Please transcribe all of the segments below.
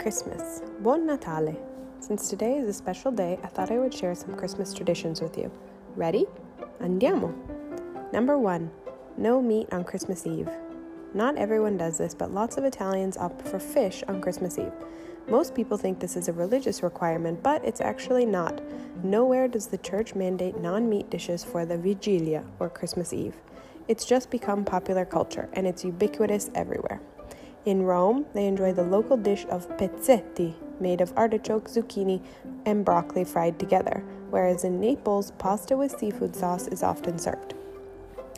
Christmas. Buon Natale. Since today is a special day, I thought I would share some Christmas traditions with you. Ready? Andiamo! Number one, no meat on Christmas Eve. Not everyone does this, but lots of Italians opt for fish on Christmas Eve. Most people think this is a religious requirement, but it's actually not. Nowhere does the church mandate non meat dishes for the Vigilia, or Christmas Eve. It's just become popular culture, and it's ubiquitous everywhere. In Rome, they enjoy the local dish of pezzetti, made of artichoke, zucchini, and broccoli fried together, whereas in Naples, pasta with seafood sauce is often served.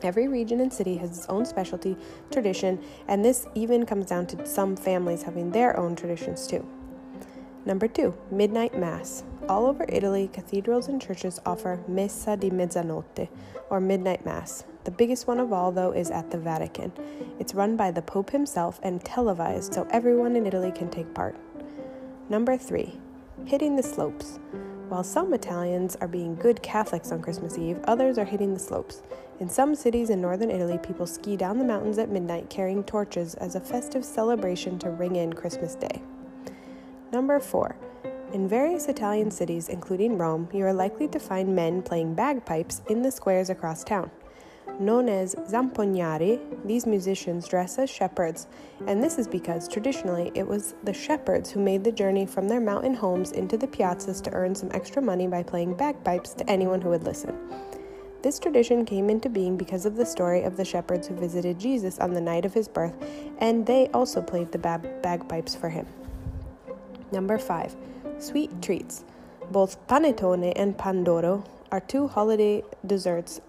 Every region and city has its own specialty, tradition, and this even comes down to some families having their own traditions too. Number two, Midnight Mass. All over Italy, cathedrals and churches offer Messa di Mezzanotte, or Midnight Mass. The biggest one of all, though, is at the Vatican. It's run by the Pope himself and televised so everyone in Italy can take part. Number three, hitting the slopes. While some Italians are being good Catholics on Christmas Eve, others are hitting the slopes. In some cities in northern Italy, people ski down the mountains at midnight carrying torches as a festive celebration to ring in Christmas Day. Number four, in various Italian cities, including Rome, you are likely to find men playing bagpipes in the squares across town. Known as zampognari, these musicians dress as shepherds, and this is because traditionally it was the shepherds who made the journey from their mountain homes into the piazzas to earn some extra money by playing bagpipes to anyone who would listen. This tradition came into being because of the story of the shepherds who visited Jesus on the night of his birth, and they also played the bag- bagpipes for him. Number 5. Sweet treats. Both panettone and pandoro are two holiday desserts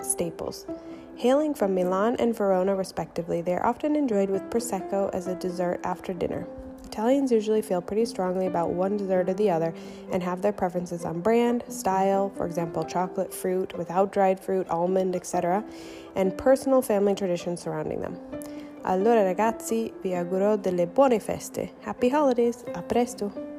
staples. Hailing from Milan and Verona, respectively, they are often enjoyed with Prosecco as a dessert after dinner. Italians usually feel pretty strongly about one dessert or the other and have their preferences on brand, style, for example, chocolate, fruit, without dried fruit, almond, etc., and personal family traditions surrounding them. Allora ragazzi, vi auguro delle buone feste. Happy holidays, a presto!